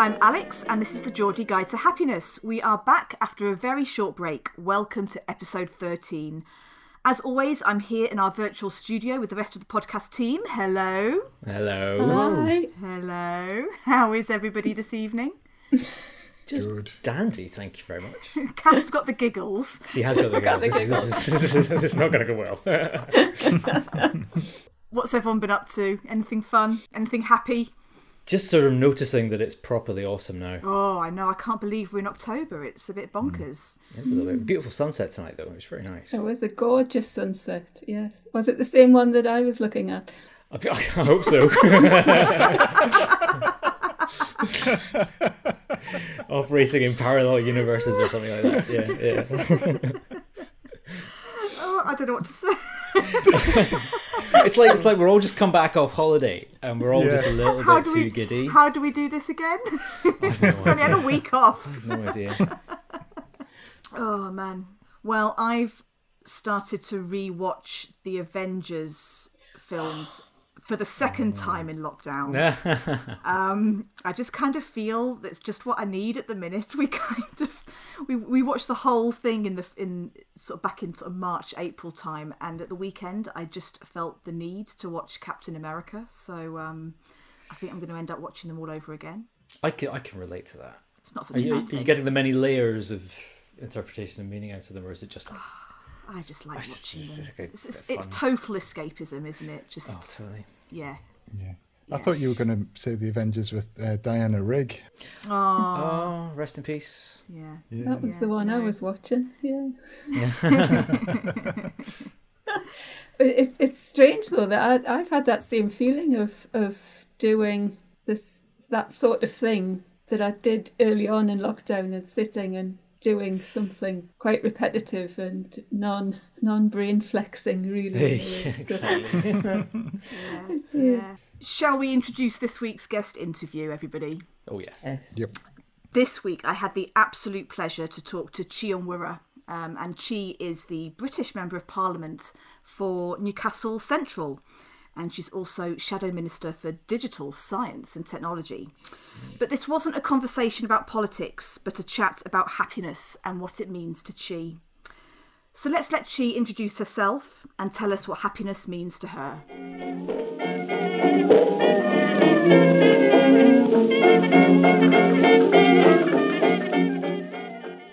I'm Alex, and this is the Geordie Guide to Happiness. We are back after a very short break. Welcome to episode 13. As always, I'm here in our virtual studio with the rest of the podcast team. Hello. Hello. Hi. Hello. How is everybody this evening? Just Good. dandy, thank you very much. Kath's got the giggles. She has got the giggles. This, is, this, is, this is not going to go well. What's everyone been up to? Anything fun? Anything happy? Just sort of noticing that it's properly autumn now. Oh, I know. I can't believe we're in October. It's a bit hmm. bonkers. It's a little bit beautiful sunset tonight, though. It's very nice. It was a gorgeous sunset. Yes. Was it the same one that I was looking at? I, I hope so. Off racing in parallel universes or something like that. Yeah, yeah. I don't know what to say. It's like it's like we're all just come back off holiday and we're all Yeah. just a little How bit too we? giddy. How do we do this again? I've no We've had a week off. No idea. Oh man. Well, I've started to re-watch the Avengers films for the second time in lockdown. Um, I just kind of feel that's just what I need at the minute. We kind of we we watched the whole thing in the in sort of back in sort of March April time, and at the weekend I just felt the need to watch Captain America. So um, I think I'm going to end up watching them all over again. I can I can relate to that. It's not such Are you, are you getting the many layers of interpretation and meaning out of them, or is it just like, I just like just- watching it's them. It's, it's, it's total escapism, isn't it? Just oh, totally. Yeah. Yeah. I thought you were going to say the Avengers with uh, Diana Rigg. Oh, Oh, rest in peace. yeah. Yeah. That was Yeah, the one I was watching. Yeah. But it's it's strange though that I, I've had that same feeling of of doing this that sort of thing that I did early on in lockdown and sitting and doing something quite repetitive and non non brain flexing really. Yeah, exactly. Yeah, yeah. Shall we introduce this week's guest interview, everybody? oh yes. Yes. Yep. This week, I had the absolute pleasure to talk to Chi Onwurah. Um, and Chi is the British Member of Parliament for Newcastle Central. And she's also Shadow Minister for Digital Science and Technology. But this wasn't a conversation about politics, but a chat about happiness and what it means to Chi. So let's let Chi introduce herself and tell us what happiness means to her.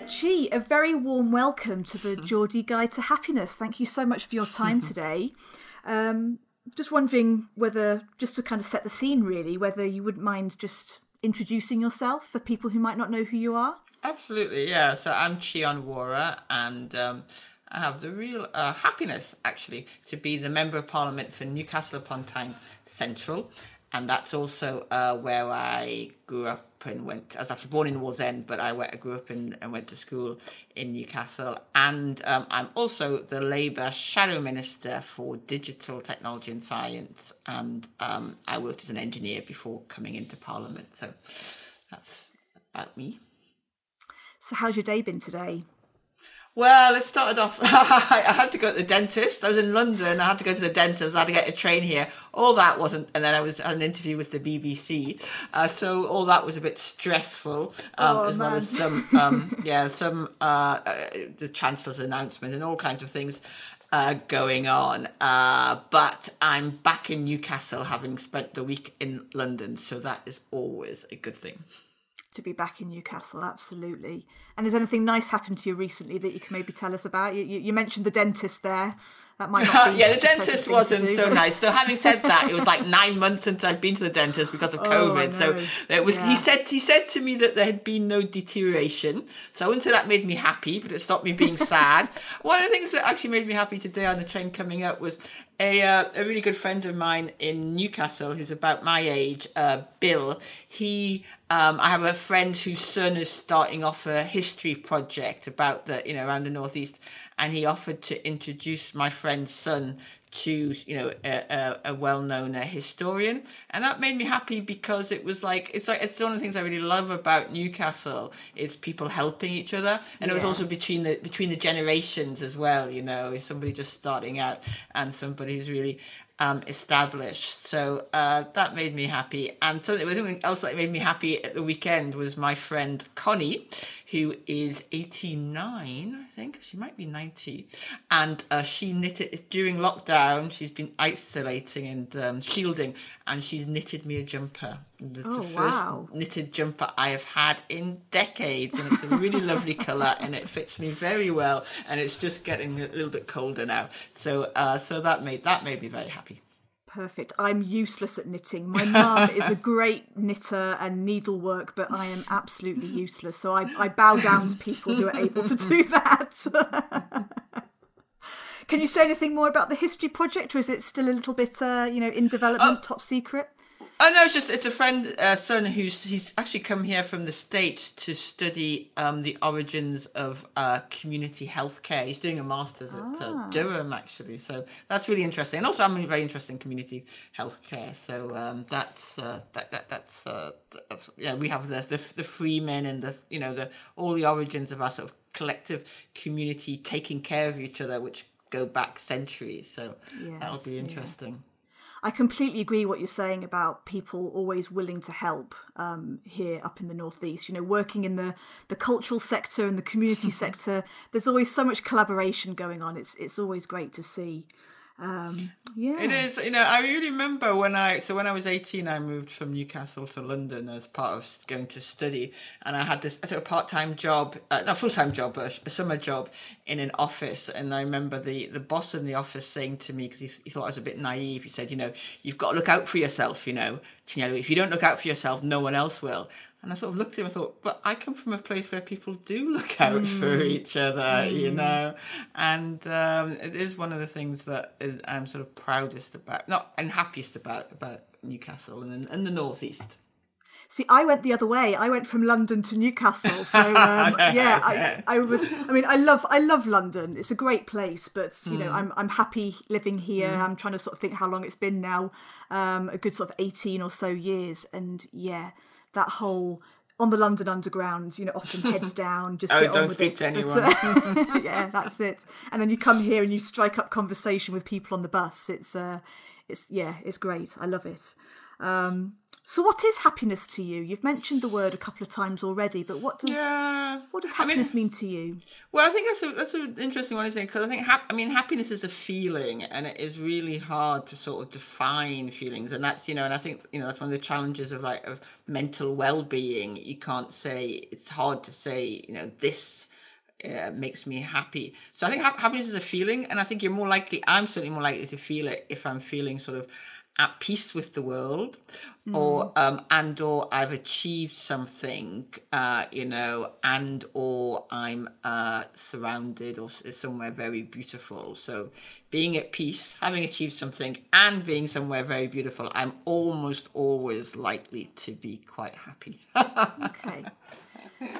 Chi, a very warm welcome to the Geordie Guide to Happiness. Thank you so much for your time today. Um, just wondering whether, just to kind of set the scene, really, whether you wouldn't mind just introducing yourself for people who might not know who you are. Absolutely, yeah. So I'm Chi Onwurah, and um, I have the real uh, happiness, actually, to be the Member of Parliament for Newcastle upon Tyne Central. And that's also uh, where I grew up and went. I was actually born in Wallsend, but I, went, I grew up in, and went to school in Newcastle. And um, I'm also the Labour Shadow Minister for Digital Technology and Science. And um, I worked as an engineer before coming into Parliament. So that's about me. So, how's your day been today? Well, it started off. I had to go to the dentist. I was in London. I had to go to the dentist. I had to get a train here. All that wasn't, and then I was an interview with the BBC. Uh, so all that was a bit stressful, um, Oh, as well as some, um, yeah, some uh, uh, the chancellor's announcement and all kinds of things uh, going on. Uh, but I'm back in Newcastle, having spent the week in London. So that is always a good thing. To be back in Newcastle, absolutely. And has anything nice happened to you recently that you can maybe tell us about? You, you, you mentioned the dentist there. That might not be yeah, the such a pleasant dentist wasn't so nice. Though having said that, it was like nine months since I'd been to the dentist because of Oh, COVID. so it was. Yeah. He said he said to me that there had been no deterioration. So I wouldn't say that made me happy, but it stopped me being sad. One of the things that actually made me happy today on the train coming up was a uh, a really good friend of mine in Newcastle who's about my age, uh, Bill. He um, I have a friend whose son is starting off a history project about the you know around the northeast, and he offered to introduce my friend's son to you know a, a, well-known uh, historian and that made me happy because it was like it's like it's one of the things i really love about newcastle is people helping each other and it was also between the between the generations as well you know somebody just starting out and somebody who's really um, established. So uh, that made me happy. And something else that made me happy at the weekend was my friend Connie, who is 89, I think. She might be 90. And uh, she knitted during lockdown. She's been isolating and um, shielding, and she's knitted me a jumper. It's oh, the first wow. knitted jumper I have had in decades, and it's a really lovely colour, and it fits me very well. And it's just getting a little bit colder now, so uh, so that made that made me very happy. Perfect. I'm useless at knitting. My mum is a great knitter and needlework, but I am absolutely useless. So I, I bow down to people who are able to do that. Can you say anything more about the history project, or is it still a little bit, uh, you know, in development, top secret? Oh no, it's just it's a friend, uh, son who's he's actually come here from the states to study um, the origins of uh, community healthcare. He's doing a master's at uh, Durham actually, so that's really interesting. And also, I'm very interested in community healthcare, so um, that's uh, that, that that's uh, that's yeah. We have the, the the freemen and the you know the all the origins of our sort of collective community taking care of each other, which go back centuries. So Yeah, that'll be yeah. I completely agree what you're saying about people always willing to help um, here up in the northeast. You know, working in the the cultural sector and the community sector, there's always so much collaboration going on. It's it's always great to see. Um, yeah, It is, you know, I really remember when I, so when I was 18, I moved from Newcastle to London as part of going to study. And I had this, I took a part time job, uh, not full time job, but a, a summer job in an office. And I remember the, the boss in the office saying to me, because he, he thought I was a bit naive, he said, you know, you've got to look out for yourself, you know. You know, if you don't look out for yourself, no one else will. And I sort of looked at him and thought, but I come from a place where people do look out for each other, you know. And um, it is one of the things that is, I'm sort of proudest about, not and happiest about about Newcastle and and the northeast. See, I went the other way. I went from London to Newcastle. So um, yeah, I, I would. I mean, I love, I love London. It's a great place, but you know, I'm, I'm happy living here. I'm trying to sort of think how long it's been now, um, a good sort of 18 or so years, and yeah, that whole on the London Underground, you know, often heads down. Just Oh, get on don't with speak it. to But, uh, yeah, that's it. And then you come here and you strike up conversation with people on the bus. It's, uh, it's yeah, it's great. I love it. Um, so, what is happiness to you? You've mentioned the word a couple of times already, but what does Yeah. what does I mean- happiness mean to you? Well, I think that's a that's an interesting one, isn't it? Because I think hap- I mean happiness is a feeling, and it is really hard to sort of define feelings, and that's you know, and I think you know that's one of the challenges of like of mental well being. You can't say it's hard to say you know this. Uh, makes me happy. So I think hap- happiness is a feeling, and I think you're more likely. I'm certainly more likely to feel it if I'm feeling sort of at peace with the world, or um, and or I've achieved something, uh, you know, and or I'm uh, surrounded or somewhere very beautiful. So being at peace, having achieved something, and being somewhere very beautiful, I'm almost always likely to be quite happy. Okay.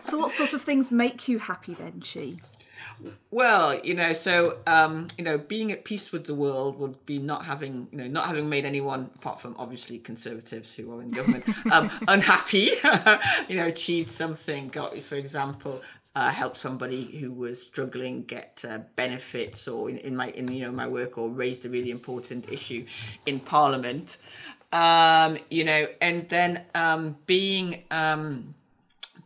So, what sort of things make you happy then, Chi? Well, you know, so um, you know, being at peace with the world would be not having, you know, not having made anyone, apart from obviously conservatives who are in government, um, unhappy. you know, achieved something. Got, for example, uh, helped somebody who was struggling get uh, benefits, or in, in my, in you know, my work, or raised a really important issue in Parliament. Um, you know, and then um, being. Um,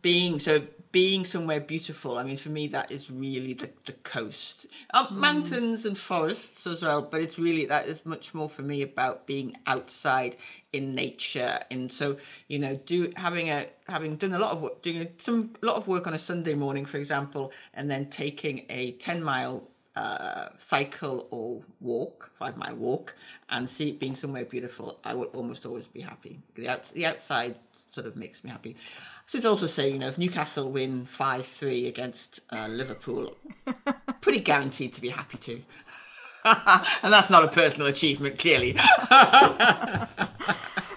being so being somewhere beautiful i mean for me that is really the, the coast. Um, mountains and forests as well but it's really that is much more for me about being outside in nature. And so you know do having a having done a lot of work doing a, some lot of work on a sunday morning for example and then taking a 10 mile uh, cycle or walk, five mile walk, and see it being somewhere beautiful, I will almost always be happy. The, outs- the outside sort of makes me happy. So should also say, you know, if Newcastle win 5 3 against uh, Liverpool, pretty guaranteed to be happy too. and that's not a personal achievement, clearly.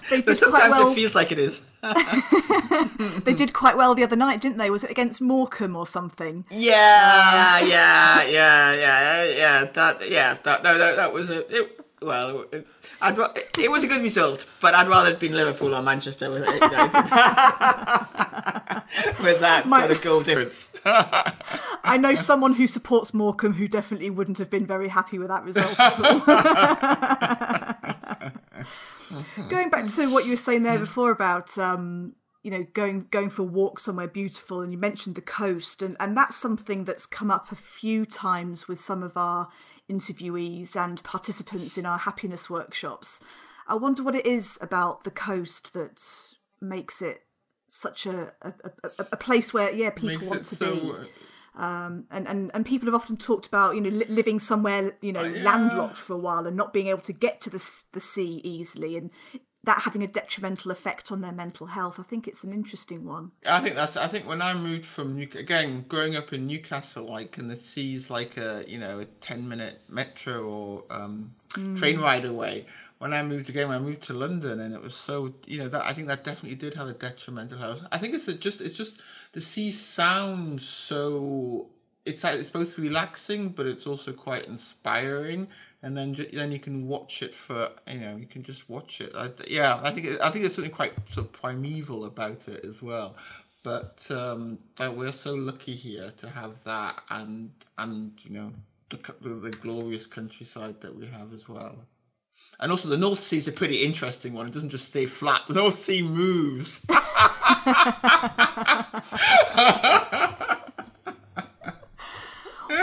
But sometimes well. it feels like it is. They did quite well the other night, didn't they? Was it against Morecambe or something? Yeah, um, yeah, yeah, yeah, yeah. That, yeah, that, no, that, that was a. It, well, it, I'd, it was a good result, but I'd rather it been Liverpool or Manchester with, it, with that My- sort of goal difference. I know someone who supports Morecambe who definitely wouldn't have been very happy with that result at all. Going back to what you were saying there before about um, you know going going for a walk somewhere beautiful, and you mentioned the coast, and and that's something that's come up a few times with some of our interviewees and participants in our happiness workshops. I wonder what it is about the coast that makes it such a a, a, a place where yeah people want to so. be uh, um, and, and and people have often talked about you know li- living somewhere you know Oh, yeah. landlocked for a while and not being able to get to the the sea easily and that having a detrimental effect on their mental health. I think it's an interesting one. I think that's. I think when I moved from New, again, growing up in Newcastle, like, and the sea's like a you know a ten minute metro or um, train ride away. When I moved again, when I moved to London, and it was so you know that I think that definitely did have a detrimental health. I think it's a, just it's just the sea sounds so. It's like it's both relaxing, but it's also quite inspiring. And then then you can watch it for you know you can just watch it. I, yeah, I think it, I think there's something quite sort of primeval about it as well. But um, but we're so lucky here to have that, and and you know the, the glorious countryside that we have as well. And also the North Sea is a pretty interesting one. It doesn't just stay flat. The North Sea moves.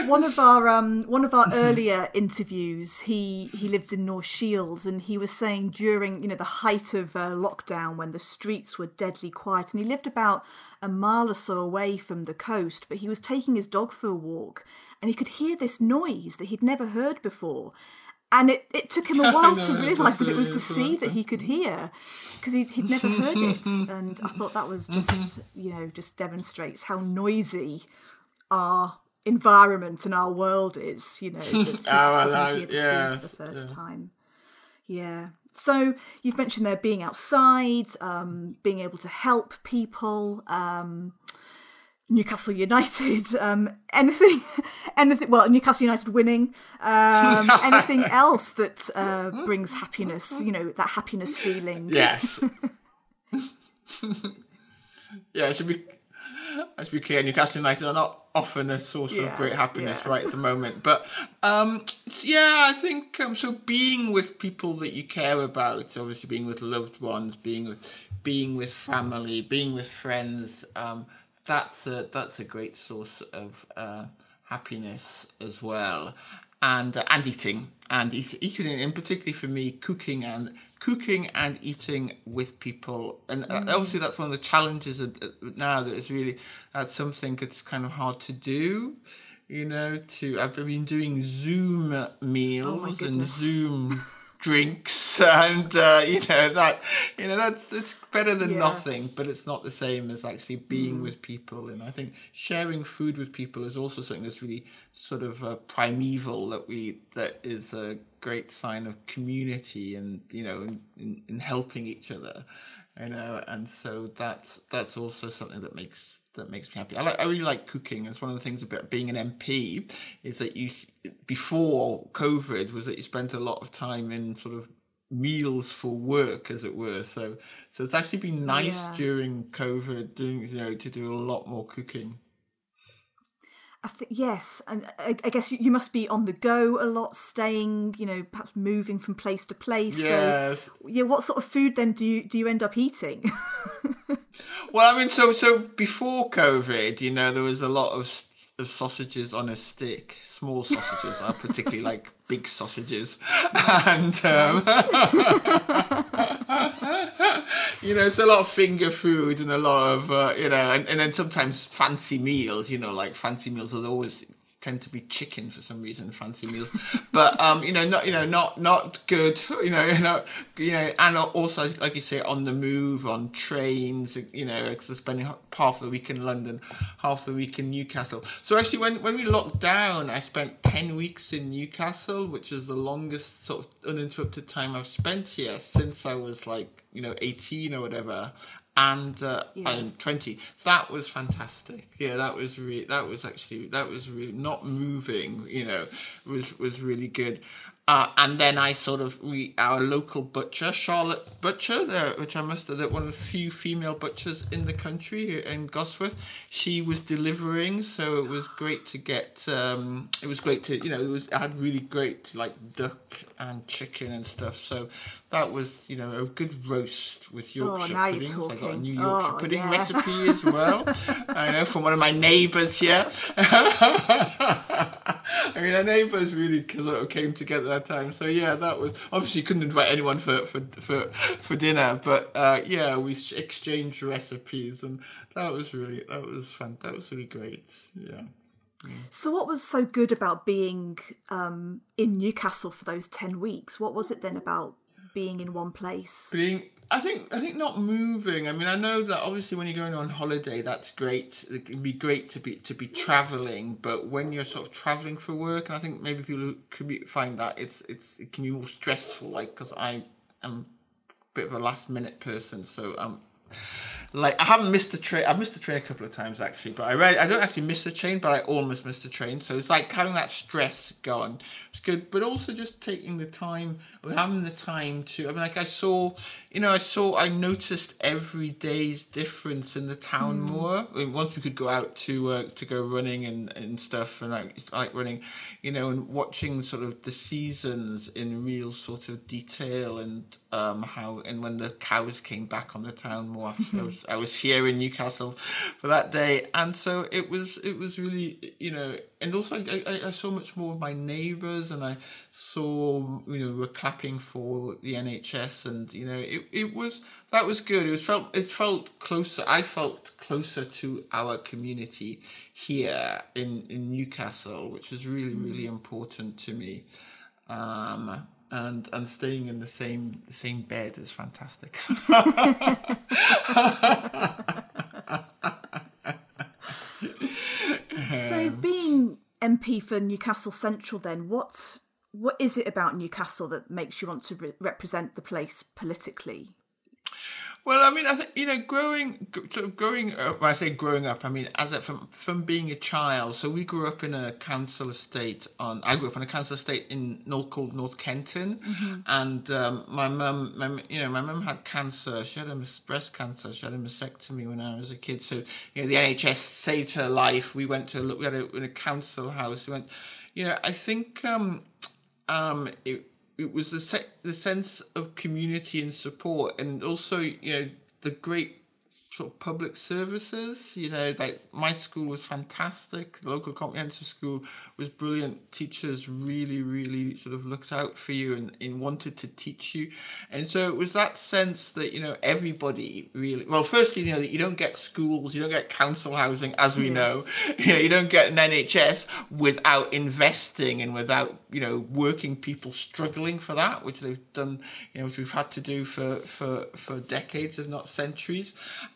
one of our um one of our earlier interviews he he lives in north shields and he was saying during you know the height of uh, lockdown when the streets were deadly quiet and he lived about a mile or so away from the coast but he was taking his dog for a walk and he could hear this noise that he'd never heard before. And it, it took him a while to realise that it was the sea that he could hear because he'd, he'd never heard it. And i thought that was just you know just demonstrates how noisy our environment and our world is, you know, that Our suddenly life, hear the yeah, for the first time. Yeah. So you've mentioned there being outside, um, being able to help people, um, Newcastle United, um, anything, anything. Well, Newcastle United winning, um, anything else that uh, brings happiness. You know, that happiness feeling. Yes. yeah, it should be. I should be clear. Newcastle United are not often a source Yeah, of great happiness yeah. right at the moment, but um, yeah, I think um, so. Being with people that you care about, obviously being with loved ones, being with being with family, being with friends, um, that's a that's a great source of uh, happiness as well. And, uh, and eating and eat, eating and particularly for me cooking and cooking and eating with people. And uh, obviously that's one of the challenges uh, now that it's really that's something that's kind of hard to do you know to i've been doing zoom meals and zoom drinks and uh, you know that you know that's it's better than Yeah. nothing but it's not the same as actually being with people. And i think sharing food with people is also something that's really sort of uh, primeval that we that is a great sign of community and you know in, in, in helping each other you know and so that's that's also something that makes that makes me happy. I like I really like cooking. It's one of the things about being an MP is that you before COVID was that you spent a lot of time in sort of meals for work as it were. So so it's actually been nice Yeah. during COVID doing you know to do a lot more cooking. I think yes, and I, I guess you, you must be on the go a lot, staying, you know, perhaps moving from place to place. Yes. So, yeah, what sort of food then do you do you end up eating? Well, I mean, so so before COVID, you know, there was a lot of, of sausages on a stick, small sausages. I particularly like big sausages, and um, you know, it's a lot of finger food and a lot of uh, you know, and, and then sometimes fancy meals. You know, like fancy meals are always tend to be chicken for some reason fancy meals but um you know not you know not not good you know you know you know and also like you say on the move on trains you know because spending half the week in london half the week in newcastle. So actually when when we locked down i spent 10 weeks in newcastle which is the longest sort of uninterrupted time i've spent here since i was like you know 18 or whatever and uh, Yeah. and 20 that was fantastic. Yeah that was really that was actually that was really not moving you know was was really good Uh, and then I sort of we our local butcher, Charlotte Butcher, there, which I must have one of the few female butchers in the country in Gosforth. She was delivering, so it was great to get. Um, it was great to you know it was I had really great like duck and chicken and stuff. So that was you know a good roast with Yorkshire now you're puddings. I got a new Yorkshire Oh, pudding yeah. recipe as well. I know from one of my neighbours here. I mean, our neighbours really came together that time. So yeah, that was obviously couldn't invite anyone for for for, for dinner, but uh, yeah, we exchanged recipes, and that was really that was fun. That was really great. Yeah. So, what was so good about being um, in Newcastle for those 10 weeks? What was it then about being in one place? being I think I think not moving. I mean, I know that obviously when you're going on holiday, that's great. It can be great to be to be traveling, but when you're sort of traveling for work, and I think maybe people could commute find that it's it's it can be more stressful. Like because I am a bit of a last minute person, so um. Like I haven't missed the train. I've missed the train a couple of times actually, but I really, I don't actually miss the train, but I almost missed the train. So it's like having that stress gone. It's good, but also just taking the time, or having the time to. I mean, like I saw, you know, I saw, I noticed every day's difference in the Town Moor. I mean, once we could go out to uh, to go running and, and stuff, and I like running, you know, and watching sort of the seasons in real sort of detail and um how and when the cows came back on the town more. I was I was here in Newcastle for that day, and so it was it was really you know, and also I, I, I saw much more of my neighbours, and I saw you know were clapping for the NHS, and you know it, it was that was good. It was felt it felt closer. I felt closer to our community here in in Newcastle, which is really really important to me. Um, and and staying in the same the same bed is fantastic. So, um, being MP for Newcastle Central, then, what's what is it about Newcastle that makes you want to re- represent the place politically? Well, I mean, I think you know, growing sort of growing up. When I say growing up, I mean as a, from from being a child. So we grew up in a council estate on. I grew up on a council estate in North called North Kenton, and um, my mum, my you know, my mum had cancer. She had a mis- breast cancer. She had a mastectomy when I was a kid. So you know, the NHS saved her life. We went to look. We had a, in a council house. We went. You know, I think um, um, it it was the se- the sense of community and support, and also you know the great sort of public services. You know, like my school was fantastic. The local comprehensive school was brilliant. Teachers really, really sort of looked out for you and, and wanted to teach you, and so it was that sense that you know everybody really. Well, firstly, you know that you don't get schools, you don't get council housing, as we Yeah. know. You know, you don't get an NHS without investing and without you know working people struggling for that, which they've done. You know, which we've had to do for for for decades, if not centuries.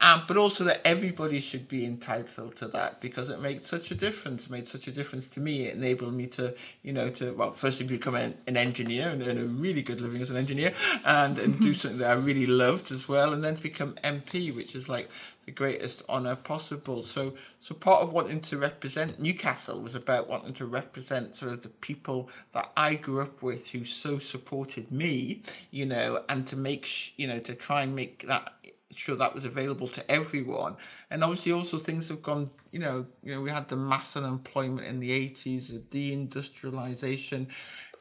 Um, but also that everybody should be entitled to that because it made such a difference. Made such a difference to me. It enabled me to, you know, to well, firstly become an, an engineer and earn a really good living as an engineer, and and do something that I really loved as well, and then to become MP, which is like the greatest honour possible. So so part of wanting to represent Newcastle was about wanting to represent sort of the people that I grew up with who so supported me, you know, and to make sh- you know to try and make that sure that was available to everyone. And obviously also things have gone, you know, you know, we had the mass unemployment in the eighties, the deindustrialization,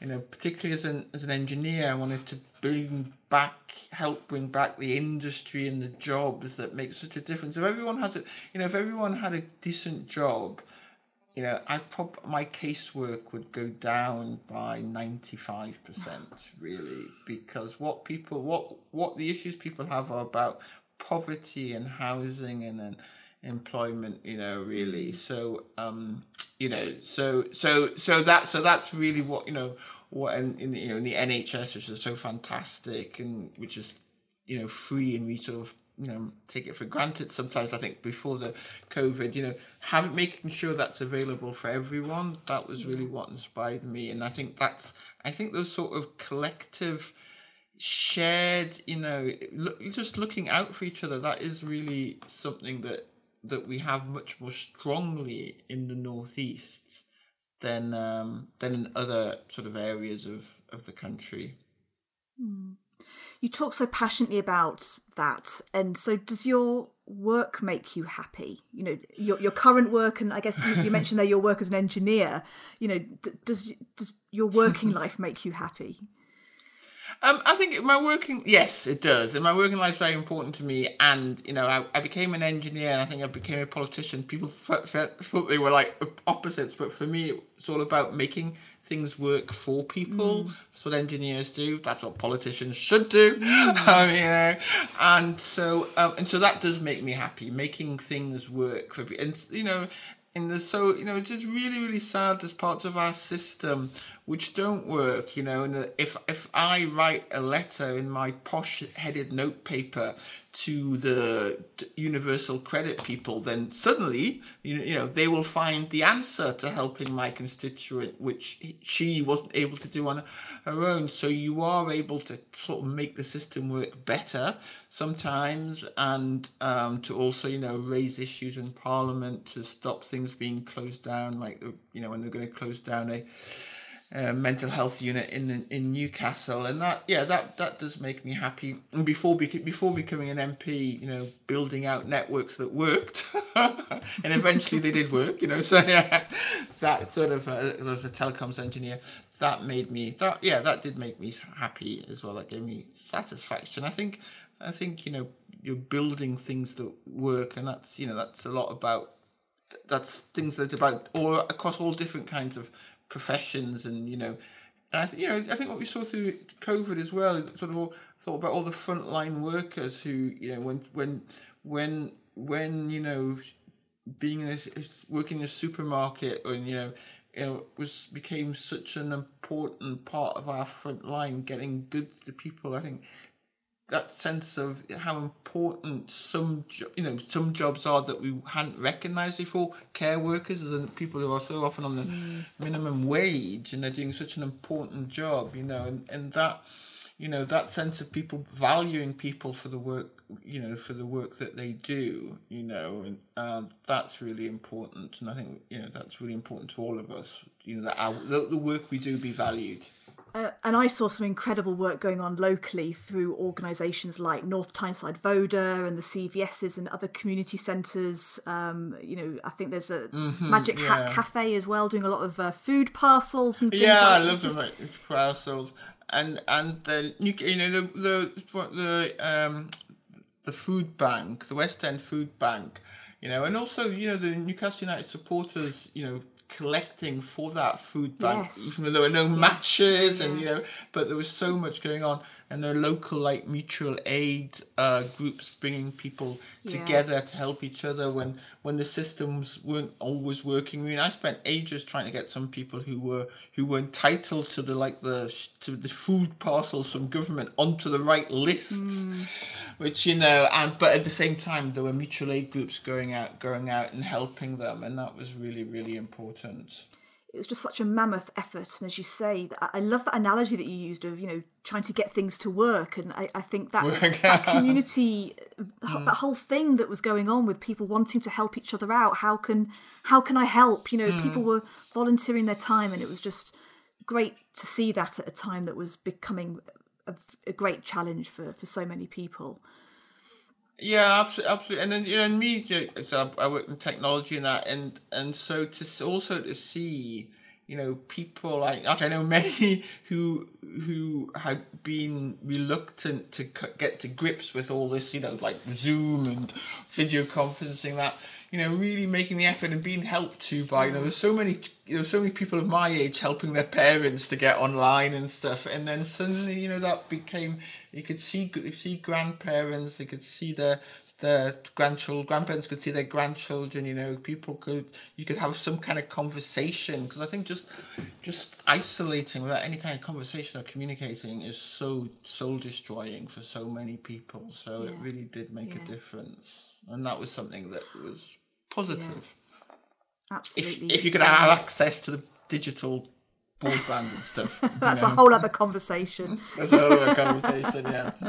you know, particularly as an as an engineer, I wanted to bring back help bring back the industry and the jobs that make such a difference. If everyone has it you know, if everyone had a decent job, you know, I prob my casework would go down by ninety five percent, really, because what people, what what the issues people have are about poverty and housing and then employment, you know, really. So, um, you know, so so so that so that's really what you know what in, in you know in the NHS, which is so fantastic and which is you know free and we sort of you know take it for granted sometimes i think before the covid you know having making sure that's available for everyone that was really what inspired me. And i think that's i think those sort of collective shared you know look, just looking out for each other that is really something that that we have much more strongly in the northeast than um than in other sort of areas of of the country. You talk so passionately about that, and so does your work make you happy? You know, your your current work, and I guess you, you mentioned there your work as an engineer. You know, d- does does your working life make you happy? Um, I think my working, yes, it does. And my working life is very important to me. And, you know, I, I became an engineer and I think I became a politician. People f- f- thought they were like opposites, but for me, it's all about making things work for people. Mm. That's what engineers do. That's what politicians should do. Mm. um, you know, and so um, and so that does make me happy, making things work for people. And you know, and there's so you know, it's just really really sad. There's parts of our system which don't work, you know. And if if I write a letter in my posh-headed notepaper to the universal credit people, then suddenly, you, you know, they will find the answer to helping my constituent, which she wasn't able to do on her own. So you are able to sort of make the system work better sometimes, and um, to also, you know, raise issues in Parliament to stop things being closed down, like you know, when they're going to close down a uh, mental health unit in in Newcastle, and that yeah that that does make me happy. And before before becoming an MP, you know, building out networks that worked, and eventually they did work. You know, so yeah, that sort of uh, as a telecoms engineer, that made me that yeah that did make me happy as well. That gave me satisfaction. I think I think you know you're building things that work, and that's you know that's a lot about that's things that's about all across all different kinds of professions and you know and I think you know I think what we saw through COVID as well sort of all, thought about all the frontline workers who you know when when when when you know being in a, working in a supermarket and you know you know was became such an important part of our front line getting goods to people I think that sense of how important some you know some jobs are that we hadn't recognized before care workers and people who are so often on the mm. minimum wage and they're doing such an important job you know and, and that you know that sense of people valuing people for the work you know for the work that they do you know and uh, that's really important and i think you know that's really important to all of us you know that our, the, the work we do be valued uh, and I saw some incredible work going on locally through organisations like North Tyneside Voda and the CVSs and other community centres. Um, you know, I think there's a mm-hmm, Magic yeah. Hat Cafe as well, doing a lot of uh, food parcels and things yeah, like I love just... the parcels and and the you know the the the um the food bank, the West End Food Bank, you know, and also you know the Newcastle United supporters, you know, collecting for that food bank, yes. even though there were no yes. matches, and you know, but there was so much going on, and are local like mutual aid uh, groups bringing people yeah. together to help each other when when the systems weren't always working. I mean, I spent ages trying to get some people who were who were entitled to the like the to the food parcels from government onto the right lists. Mm which you know, and but at the same time there were mutual aid groups going out, going out and helping them, and that was really, really important. It was just such a mammoth effort, and as you say, I love that analogy that you used of you know trying to get things to work, and I, I think that that community, mm. that whole thing that was going on with people wanting to help each other out. How can how can I help? You know, mm. people were volunteering their time, and it was just great to see that at a time that was becoming a, a great challenge for for so many people. Yeah, absolutely, absolutely. And then you know, in media, so I work in technology and that, and and so to also to see, you know, people like I know many who who had been reluctant to get to grips with all this, you know, like Zoom and video conferencing that you know, really making the effort and being helped to by, you know, there's so many, you know, so many people of my age helping their parents to get online and stuff. And then suddenly, you know, that became, you could see, see grandparents, they could see their, their grandchildren, grandparents could see their grandchildren, you know, people could, you could have some kind of conversation. Because I think just, just isolating without any kind of conversation or communicating is so soul destroying for so many people. So yeah. it really did make yeah. a difference. And that was something that was positive. Yeah. Absolutely. If, if you could have access to the digital broadband and stuff. That's know. a whole other conversation. That's a whole other conversation, yeah.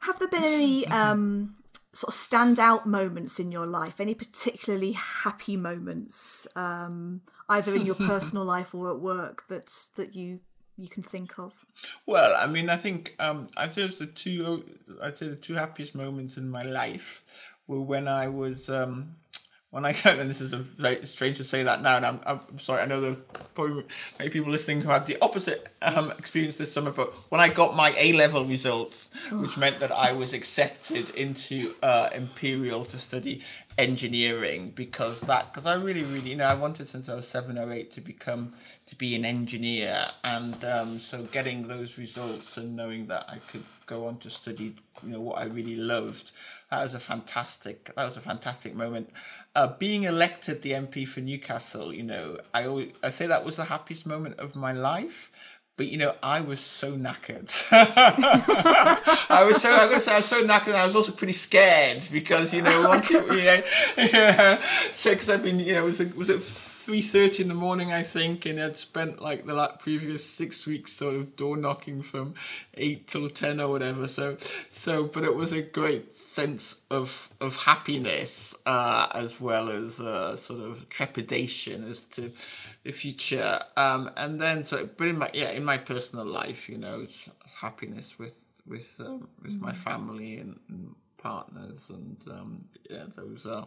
Have there been any um, sort of standout moments in your life? Any particularly happy moments, um, either in your personal life or at work, that that you you can think of? Well, I mean, I think um, I think the two I'd say the two happiest moments in my life were when I was um, when I got, and this is a very strange to say that now, and I'm, I'm sorry, I know there are probably many people listening who had the opposite um, experience this summer, but when I got my A level results, which meant that I was accepted into uh, Imperial to study engineering, because that, because I really, really, you know, I wanted since I was seven or eight to become, to be an engineer, and um, so getting those results and knowing that I could go on to study, you know, what I really loved, that was a fantastic, that was a fantastic moment uh, being elected the MP for Newcastle, you know, I always, I say that was the happiest moment of my life. But you know, I was so knackered. I was so I to say I was so knackered. And I was also pretty scared because you know, once you, you know, yeah, so because I've been, you know, was it was it three thirty in the morning, I think, and I'd spent like the like, previous six weeks sort of door knocking from eight till ten or whatever. So, so, but it was a great sense of of happiness uh, as well as uh, sort of trepidation as to the future. Um, and then, so, but in my yeah, in my personal life, you know, it's, it's happiness with with um, with mm. my family and, and partners, and um, yeah, those are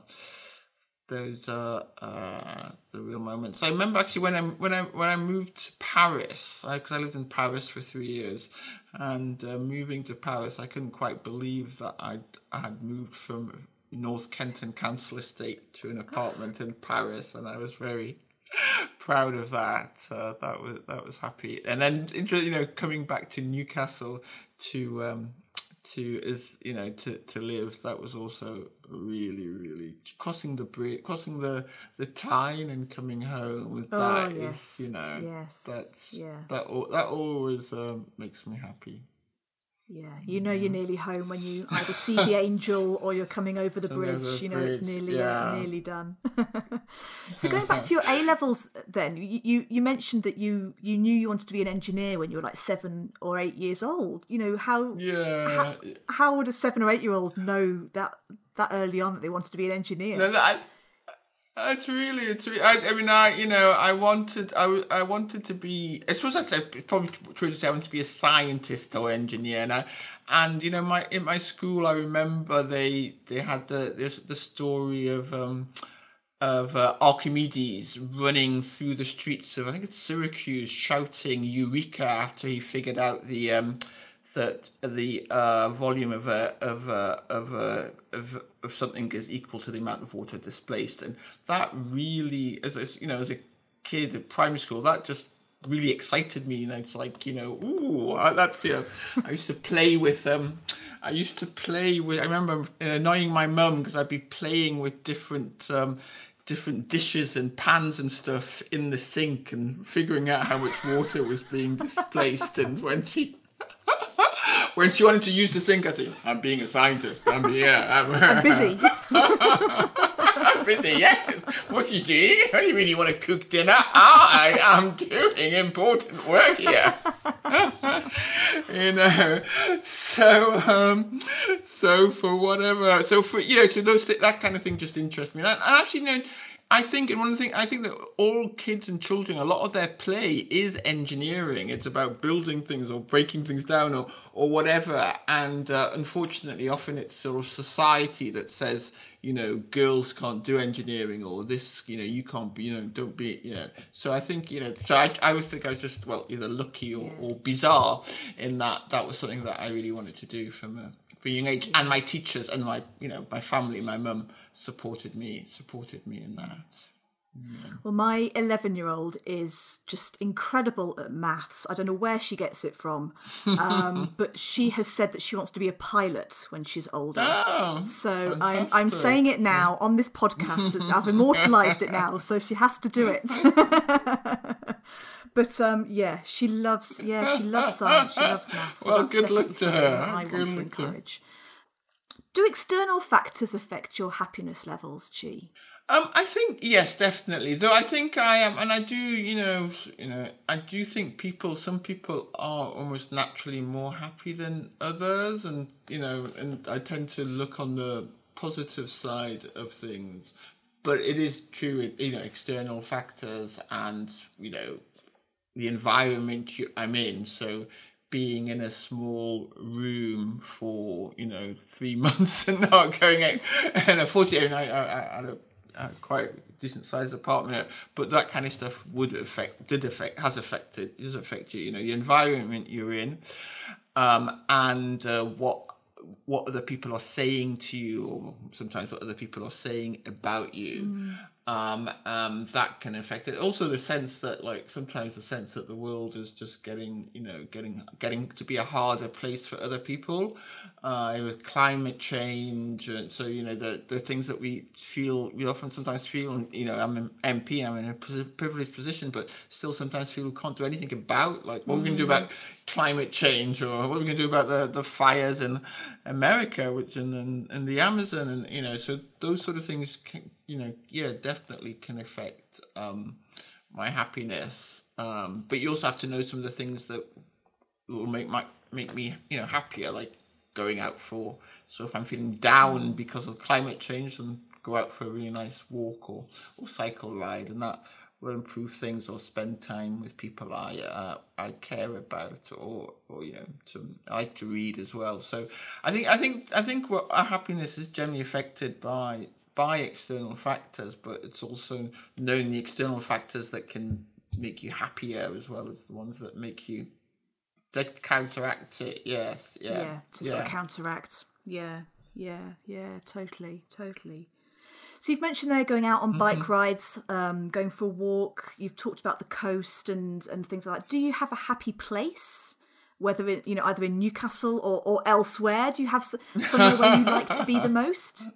those are uh, the real moments. I remember actually when I when I when I moved to Paris, because I, I, lived in Paris for three years, and uh, moving to Paris, I couldn't quite believe that I'd I had moved from North Kenton Council Estate to an apartment in Paris, and I was very proud of that. Uh, that was that was happy, and then you know coming back to Newcastle to um, to is you know to to live that was also really really crossing the bridge crossing the the Tyne and coming home with oh, that yes. is, you know yes. that's yeah. that that always um, makes me happy yeah, you know you're nearly home when you either see the angel or you're coming over the bridge. Over you know bridge. it's nearly yeah. uh, nearly done. so going back to your A levels, then you, you you mentioned that you you knew you wanted to be an engineer when you were like seven or eight years old. You know how yeah how, how would a seven or eight year old know that that early on that they wanted to be an engineer? No, I, it's really, it's. Really, I, I mean, I, you know, I wanted, I, I wanted to be. I suppose I said probably true to say I wanted to be a scientist or engineer, and I, and you know, my in my school, I remember they they had the the, the story of um of uh, Archimedes running through the streets of I think it's Syracuse, shouting "Eureka!" after he figured out the um that the uh, volume of a of a, of a, of of something is equal to the amount of water displaced, and that really, as a, you know, as a kid at primary school, that just really excited me. Know, it's like you know, ooh, that's you know, I used to play with um, I used to play with. I remember annoying my mum because I'd be playing with different um, different dishes and pans and stuff in the sink and figuring out how much water was being displaced. and when she when she wanted to use the sink, I said, I'm being a scientist. I'm, yeah, I'm, I'm busy. I'm busy, yes. What are you doing? What do you mean you want to cook dinner? I am doing important work here. you know, so, um, so for whatever, so for, you know, so those, that kind of thing just interests me. And, and actually, you know, I think, and one thing I think that all kids and children, a lot of their play is engineering. It's about building things or breaking things down or or whatever. And uh, unfortunately, often it's sort of society that says, you know, girls can't do engineering or this, you know, you can't be, you know, don't be, you know. So I think, you know, so I, I always think I was just well either lucky or, or bizarre in that that was something that I really wanted to do from a for young age, and my teachers and my you know my family, my mum supported me supported me in that. Yeah. Well, my 11 year old is just incredible at maths. I don't know where she gets it from, um, but she has said that she wants to be a pilot when she's older. Oh, so I'm, I'm saying it now on this podcast. I've immortalized it now, so she has to do it. but um, yeah, she loves yeah she loves science. She loves maths. So well, good luck to her. I good want to encourage. Do external factors affect your happiness levels, Chi? Um, I think yes, definitely. Though I think I am, and I do, you know, you know, I do think people, some people are almost naturally more happy than others, and you know, and I tend to look on the positive side of things. But it is true, you know, external factors and you know the environment I'm in. So being in a small room for you know three months and not going out, and unfortunately, I, I, I had a, a quite decent sized apartment, but that kind of stuff would affect, did affect, has affected, does affect you. You know, the environment you're in, um, and uh, what what other people are saying to you, or sometimes what other people are saying about you. Mm um, um, that can affect it. Also, the sense that, like, sometimes the sense that the world is just getting, you know, getting getting to be a harder place for other people, uh, with climate change, and so you know the the things that we feel, we often sometimes feel, you know, I'm an MP, I'm in a privileged position, but still sometimes feel we can't do anything about, like, what mm-hmm. we can do mm. about climate change, or what we can do about the the fires in America, which in in, in the Amazon, and you know, so those sort of things can you know, yeah, definitely can affect um, my happiness. Um, but you also have to know some of the things that will make my make me, you know, happier, like going out for. So if I'm feeling down because of climate change, then go out for a really nice walk or or cycle ride, and that will improve things or spend time with people I uh, I care about or or you know to I like to read as well. So I think I think I think what our happiness is generally affected by by external factors, but it's also knowing the external factors that can make you happier as well as the ones that make you that counteract it. Yes, yeah, yeah, to yeah. sort of counteract. Yeah, yeah, yeah, totally, totally. So you've mentioned there going out on bike mm-hmm. rides, um, going for a walk. You've talked about the coast and and things like that. Do you have a happy place? Whether in you know either in Newcastle or, or elsewhere, do you have somewhere where you like to be the most?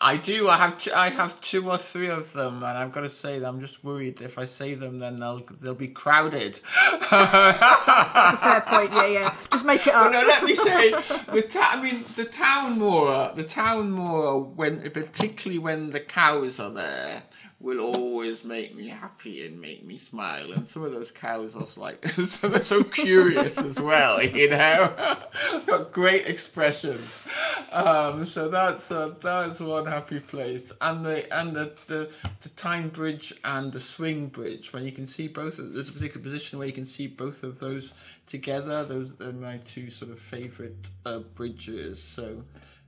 I do. I have. T- I have two or three of them, and I've got to say that I'm just worried if I say them, then they'll they'll be crowded. that's, that's, a fair point. Yeah, yeah. Just make it up. no, let me say the. Ta- I mean, the town moor. The town moor. When particularly when the cows are there, will always make me happy and make me smile. And some of those cows are like, so they're so curious as well, you know, got great expressions. Um, so that's uh, that's one happy place. And the and the, the the Tyne Bridge and the Swing Bridge, when you can see both. Of, there's a particular position where you can see both of those together. Those are my two sort of favourite uh, bridges. So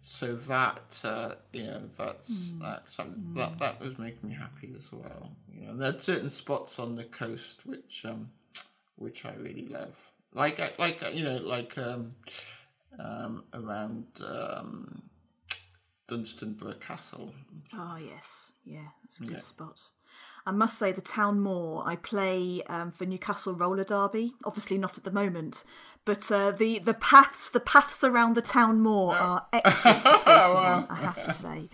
so that uh, you know that's mm. that's mm. that that was making me happy as well. You know, there are certain spots on the coast which um which I really love, like like you know like um um around um Dunstanburgh Castle. Oh yes, yeah, that's a good yeah. spot. I must say, the Town Moor, I play um, for Newcastle Roller Derby. Obviously, not at the moment, but uh, the the paths the paths around the Town Moor are excellent skating on. I have to say,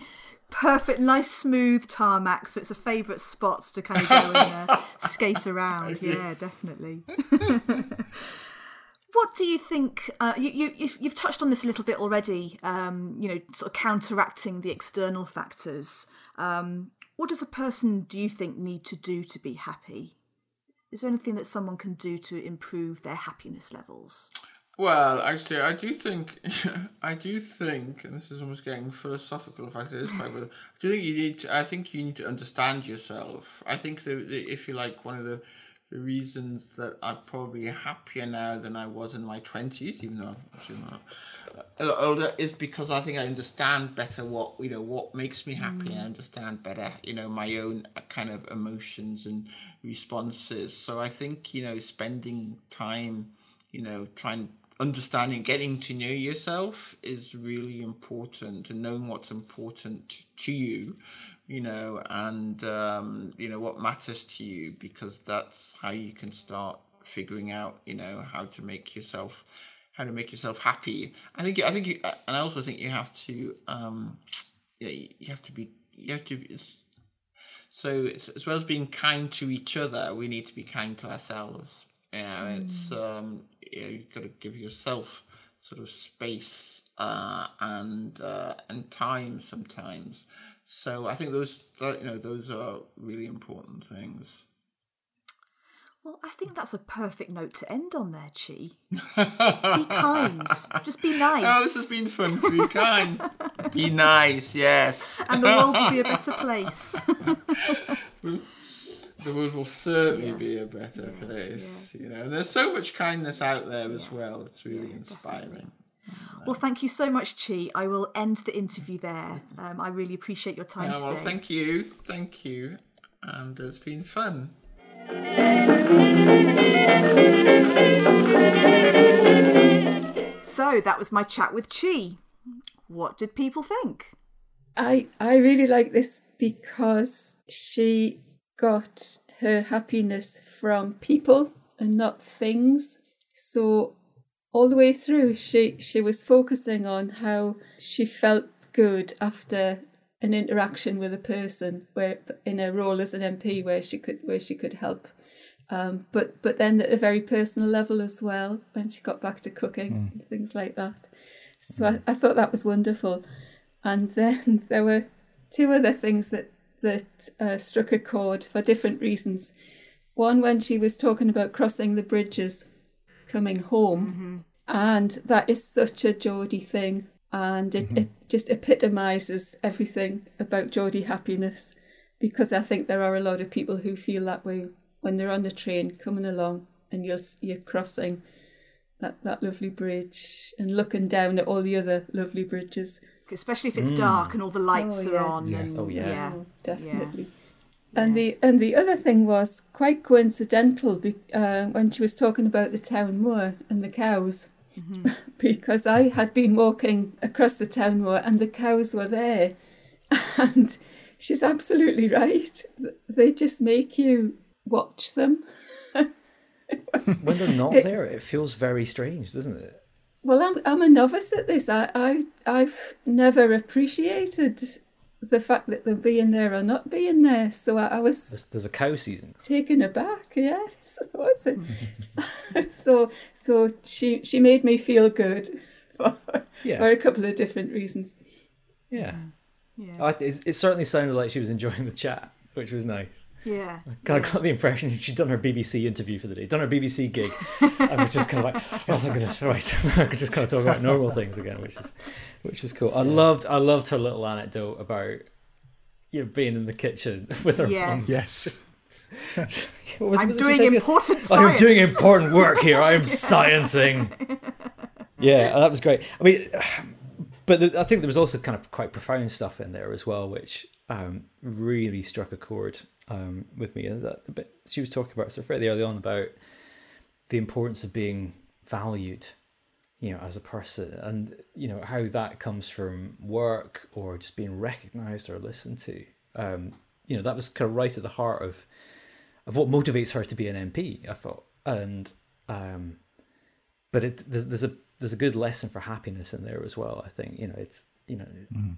perfect, nice, smooth tarmac. So it's a favourite spot to kind of go and uh, skate around. Yeah, definitely. what do you think? Uh, you, you you've touched on this a little bit already. Um, you know, sort of counteracting the external factors. Um, what does a person, do you think, need to do to be happy? Is there anything that someone can do to improve their happiness levels? Well, actually, I do think, I do think, and this is almost getting philosophical. In fact, it is quite. But I do think you need. To, I think you need to understand yourself. I think that if you like, one of the the reasons that I'm probably happier now than I was in my twenties, even though I'm a lot older, is because I think I understand better what you know what makes me happy. Mm. I understand better, you know, my own uh, kind of emotions and responses. So I think you know, spending time, you know, trying understanding, getting to know yourself is really important, and knowing what's important to you you know, and um, you know what matters to you because that's how you can start figuring out, you know, how to make yourself how to make yourself happy. I think I think you, and I also think you have to um, yeah, you have to be you have to be, so as well as being kind to each other, we need to be kind to ourselves. Yeah, mm. it's um, you know, you've got to give yourself sort of space uh, and uh, and time sometimes so I think those you know those are really important things. Well, I think that's a perfect note to end on there, Chi. be kind. Just be nice. Oh, this has been fun be kind. be nice, yes. And the world will be a better place. the world will certainly yeah. be a better yeah. place. You know, and there's so much kindness out there as well. It's really inspiring. Definitely. Well, thank you so much, Chi. I will end the interview there. Um, I really appreciate your time yeah, well, today. thank you, thank you, and it's been fun. So that was my chat with Chi. What did people think? I I really like this because she got her happiness from people and not things. So all the way through she she was focusing on how she felt good after an interaction with a person where in a role as an MP where she could where she could help um, but but then at a very personal level as well when she got back to cooking mm. and things like that. So I, I thought that was wonderful. And then there were two other things that that uh, struck a chord for different reasons. One when she was talking about crossing the bridges, coming home, mm-hmm. and that is such a Geordie thing, and it, mm-hmm. it just epitomises everything about Geordie happiness. Because I think there are a lot of people who feel that way when they're on the train coming along and you're you're crossing that, that lovely bridge and looking down at all the other lovely bridges. Especially if it's mm. dark and all the lights oh, yeah. are on. Yeah. And, oh yeah, yeah. Oh, definitely. Yeah. And the and the other thing was quite coincidental uh, when she was talking about the town moor and the cows, mm-hmm. because I had been walking across the town moor and the cows were there, and she's absolutely right. They just make you watch them. when they're not it, there, it feels very strange, doesn't it? Well, I'm I'm a novice at this. I, I I've never appreciated the fact that they're being there or not being there. So I, I was there's, there's, a cow season taken aback. Yes, what's it? so so she she made me feel good for yeah. for a couple of different reasons. Yeah, yeah. I, it, it certainly sounded like she was enjoying the chat, which was nice. Yeah. I kind of got the impression she'd done her BBC interview for the day, done her BBC gig, and was just kind of like, oh my goodness, right, I could just kind of talk about normal things again, which is, which was cool. I loved, I loved her little anecdote about, you know, being in the kitchen with her yes. mum. Yes. was, I'm doing important. I'm doing important work here. I am sciencing. Yeah, that was great. I mean, but the, I think there was also kind of quite profound stuff in there as well, which um, really struck a chord um, with me. That bit she was talking about so fairly early on about the importance of being valued, you know, as a person, and you know how that comes from work or just being recognised or listened to. Um, you know, that was kind of right at the heart of of what motivates her to be an MP. I thought, and um, but it there's, there's a there's a good lesson for happiness in there as well. I think you know it's you know mm.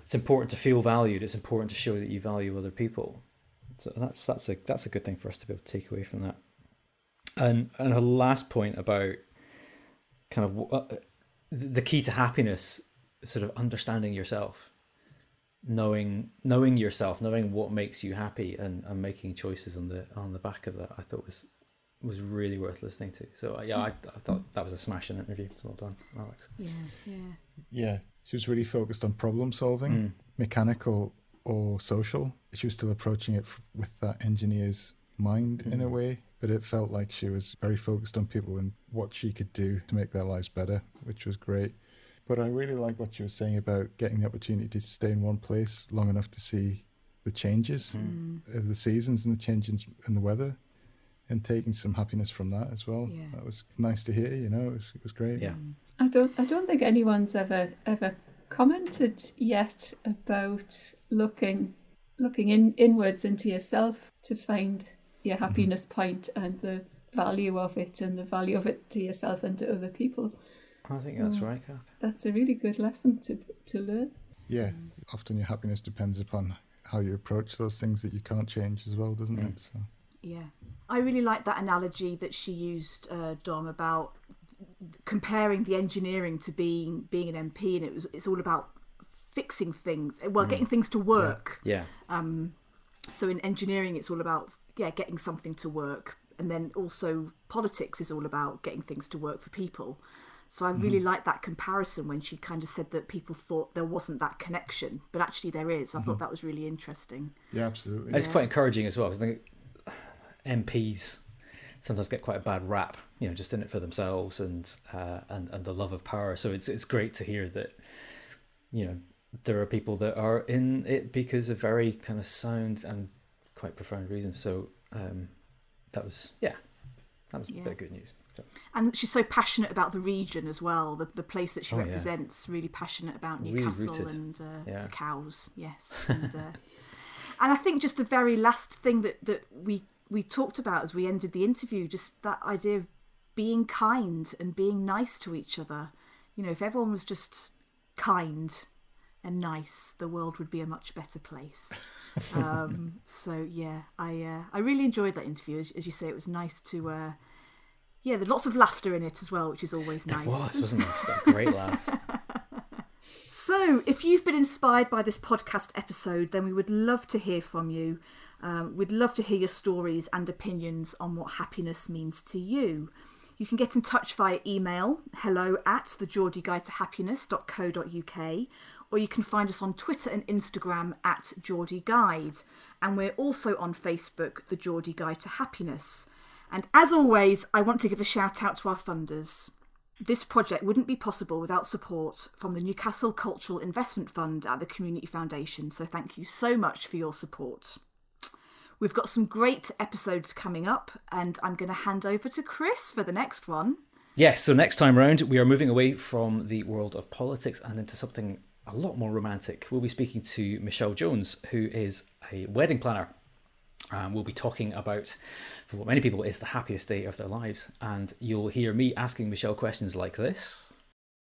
it's important to feel valued. It's important to show that you value other people, so that's that's a that's a good thing for us to be able to take away from that. And and her last point about kind of uh, the key to happiness, sort of understanding yourself, knowing knowing yourself, knowing what makes you happy, and, and making choices on the on the back of that. I thought was was really worth listening to. So uh, yeah, I, I thought that was a smashing interview. Well done, Alex. Yeah, yeah. Yeah, she was really focused on problem solving, mm. mechanical or social. She was still approaching it f- with that engineer's mind mm-hmm. in a mm. way, but it felt like she was very focused on people and what she could do to make their lives better, which was great. But I really like what you were saying about getting the opportunity to stay in one place long enough to see the changes mm. of the seasons and the changes in the weather and taking some happiness from that as well. Yeah. That was nice to hear, you know, it was, it was great. Yeah. I don't I don't think anyone's ever ever commented yet about looking looking in inwards into yourself to find your mm-hmm. happiness point and the value of it and the value of it to yourself and to other people. I think that's right, Kath. That's a really good lesson to to learn. Yeah, often your happiness depends upon how you approach those things that you can't change as well, doesn't mm. it? So. Yeah, I really like that analogy that she used, uh, Dom, about comparing the engineering to being being an MP, and it was it's all about fixing things, well, mm. getting things to work. Yeah. yeah. Um, so in engineering, it's all about yeah getting something to work, and then also politics is all about getting things to work for people. So I really mm-hmm. like that comparison when she kind of said that people thought there wasn't that connection, but actually there is. I mm-hmm. thought that was really interesting. Yeah, absolutely. And it's quite encouraging as well because I think MPs sometimes get quite a bad rap, you know, just in it for themselves and uh, and and the love of power. So it's it's great to hear that, you know, there are people that are in it because of very kind of sound and quite profound reasons. So um, that was yeah, that was yeah. a bit of good news. So. And she's so passionate about the region as well, the the place that she oh, represents. Yeah. Really passionate about Newcastle really and uh, yeah. the cows. Yes, and, uh, and I think just the very last thing that that we we talked about as we ended the interview, just that idea of being kind and being nice to each other. You know, if everyone was just kind and nice, the world would be a much better place. um, so yeah, I uh, I really enjoyed that interview. As, as, you say, it was nice to. Uh, yeah, there's lots of laughter in it as well, which is always nice. It was, wasn't it? great laugh. So, if you've been inspired by this podcast episode, then we would love to hear from you. Um, we'd love to hear your stories and opinions on what happiness means to you. You can get in touch via email, hello at the Geordie Guide to Happiness.co.uk, or you can find us on Twitter and Instagram at Geordie Guide. And we're also on Facebook, the Geordie Guide to Happiness. And as always, I want to give a shout out to our funders. This project wouldn't be possible without support from the Newcastle Cultural Investment Fund at the Community Foundation, so thank you so much for your support. We've got some great episodes coming up, and I'm going to hand over to Chris for the next one. Yes, so next time round, we are moving away from the world of politics and into something a lot more romantic. We'll be speaking to Michelle Jones, who is a wedding planner. Um, we'll be talking about, for what many people is the happiest day of their lives. And you'll hear me asking Michelle questions like this.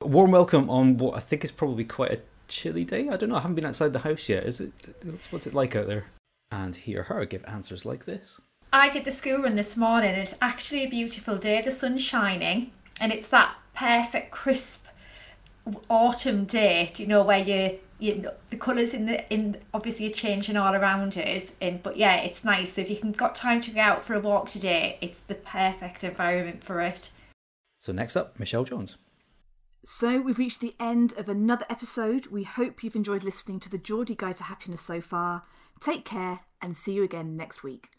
Warm welcome on what I think is probably quite a chilly day. I don't know, I haven't been outside the house yet. Is it? What's it like out there? and hear her give answers like this. I did the school run this morning it's actually a beautiful day. The sun's shining and it's that perfect crisp autumn day, do you know, where you you know, the colours in the in obviously are changing all around us and but yeah it's nice. So if you can got time to go out for a walk today it's the perfect environment for it. So next up michelle jones. So we've reached the end of another episode. We hope you've enjoyed listening to the geordie guide to happiness so far. Take care and see you again next week.